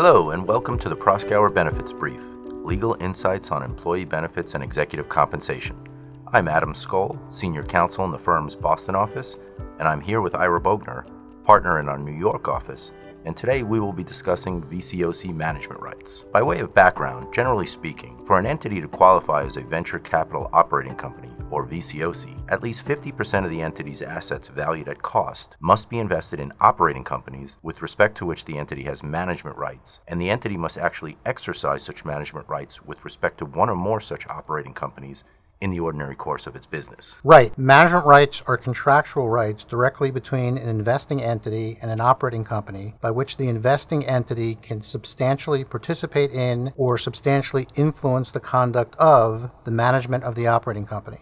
Hello, and welcome to the Proskauer Benefits Brief Legal Insights on Employee Benefits and Executive Compensation. I'm Adam Scoll, Senior Counsel in the firm's Boston office, and I'm here with Ira Bogner, partner in our New York office, and today we will be discussing VCOC management rights. By way of background, generally speaking, for an entity to qualify as a venture capital operating company, or VCOC, at least 50% of the entity's assets valued at cost must be invested in operating companies with respect to which the entity has management rights, and the entity must actually exercise such management rights with respect to one or more such operating companies in the ordinary course of its business. Right. Management rights are contractual rights directly between an investing entity and an operating company by which the investing entity can substantially participate in or substantially influence the conduct of the management of the operating company.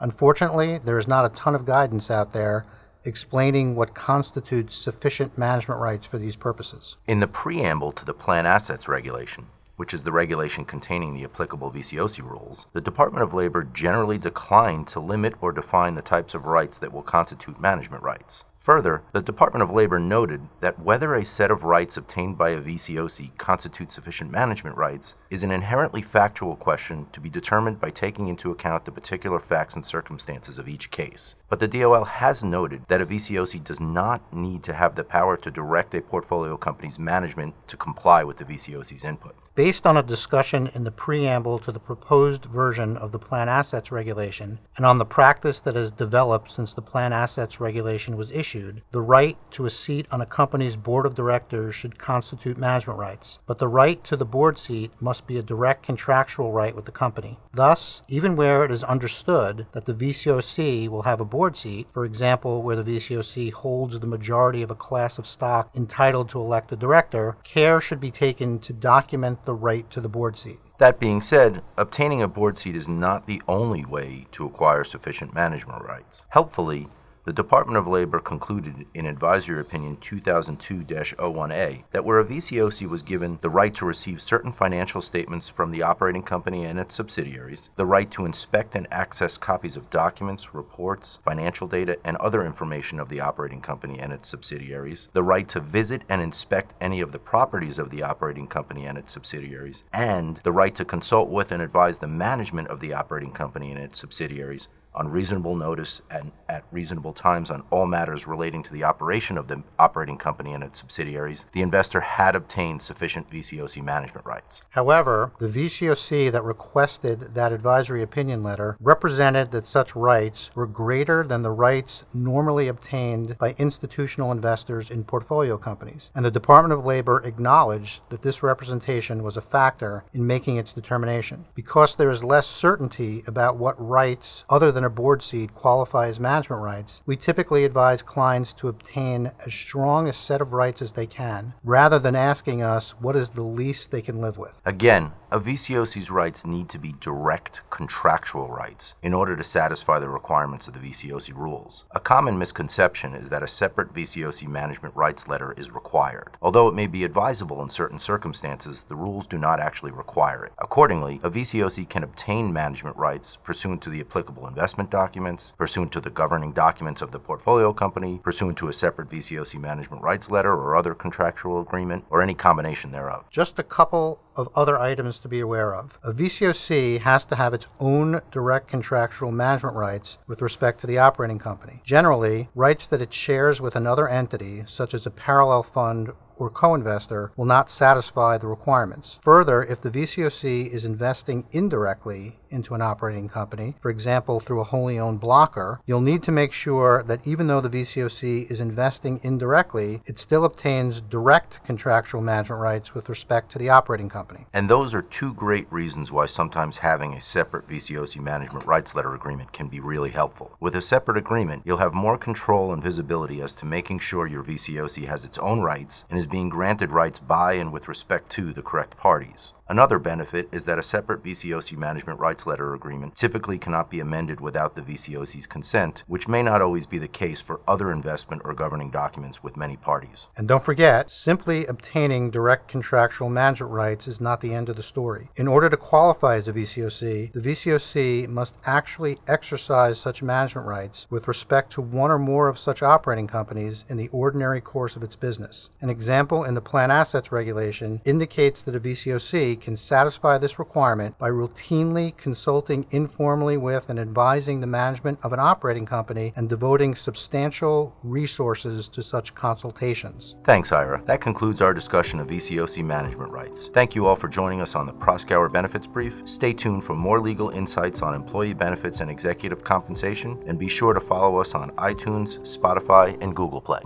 Unfortunately, there is not a ton of guidance out there explaining what constitutes sufficient management rights for these purposes. In the preamble to the Plan Assets Regulation, which is the regulation containing the applicable VCOC rules, the Department of Labor generally declined to limit or define the types of rights that will constitute management rights. Further, the Department of Labor noted that whether a set of rights obtained by a VCOC constitutes sufficient management rights is an inherently factual question to be determined by taking into account the particular facts and circumstances of each case. But the DOL has noted that a VCOC does not need to have the power to direct a portfolio company's management to comply with the VCOC's input. Based on a discussion in the preamble to the proposed version of the Plan Assets Regulation, and on the practice that has developed since the Plan Assets Regulation was issued, the right to a seat on a company's board of directors should constitute management rights, but the right to the board seat must be a direct contractual right with the company. Thus, even where it is understood that the VCOC will have a board seat, for example, where the VCOC holds the majority of a class of stock entitled to elect a director, care should be taken to document the right to the board seat. That being said, obtaining a board seat is not the only way to acquire sufficient management rights. Helpfully, the Department of Labor concluded in Advisory Opinion 2002-01A that where a VCOC was given the right to receive certain financial statements from the operating company and its subsidiaries, the right to inspect and access copies of documents, reports, financial data, and other information of the operating company and its subsidiaries, the right to visit and inspect any of the properties of the operating company and its subsidiaries, and the right to consult with and advise the management of the operating company and its subsidiaries on reasonable notice and at reasonable times on all matters relating to the operation of the operating company and its subsidiaries, the investor had obtained sufficient VCOC management rights. However, the VCOC that requested that advisory opinion letter represented that such rights were greater than the rights normally obtained by institutional investors in portfolio companies, and the Department of Labor acknowledged that this representation was a factor in making its determination. Because there is less certainty about what rights other than a board seat qualify as management rights, we typically advise clients to obtain as strong a set of rights as they can, rather than asking us what is the least they can live with. Again, a VCOC's rights need to be direct contractual rights in order to satisfy the requirements of the VCOC rules. A common misconception is that a separate VCOC management rights letter is required. Although it may be advisable in certain circumstances, the rules do not actually require it. Accordingly, a VCOC can obtain management rights pursuant to the applicable investment documents, pursuant to the governing documents of the portfolio company, pursuant to a separate VCOC management rights letter or other contractual agreement, or any combination thereof. Just a couple of other items to be aware of. A VCOC has to have its own direct contractual management rights with respect to the operating company. Generally, rights that it shares with another entity, such as a parallel fund or co-investor will not satisfy the requirements. Further, if the VCOC is investing indirectly into an operating company, for example, through a wholly owned blocker, you'll need to make sure that even though the VCOC is investing indirectly, it still obtains direct contractual management rights with respect to the operating company. And those are two great reasons why sometimes having a separate VCOC management rights letter agreement can be really helpful. With a separate agreement, you'll have more control and visibility as to making sure your VCOC has its own rights and is being granted rights by and with respect to the correct parties. Another benefit is that a separate VCOC management rights letter agreement typically cannot be amended without the VCOC's consent, which may not always be the case for other investment or governing documents with many parties. And don't forget, simply obtaining direct contractual management rights is not the end of the story. In order to qualify as a VCOC, the VCOC must actually exercise such management rights with respect to one or more of such operating companies in the ordinary course of its business. An example example in the Plan Assets Regulation indicates that a VCOC can satisfy this requirement by routinely consulting informally with and advising the management of an operating company and devoting substantial resources to such consultations. Thanks, Ira. That concludes our discussion of VCOC management rights. Thank you all for joining us on the Proskauer Benefits Brief. Stay tuned for more legal insights on employee benefits and executive compensation, and be sure to follow us on iTunes, Spotify, and Google Play.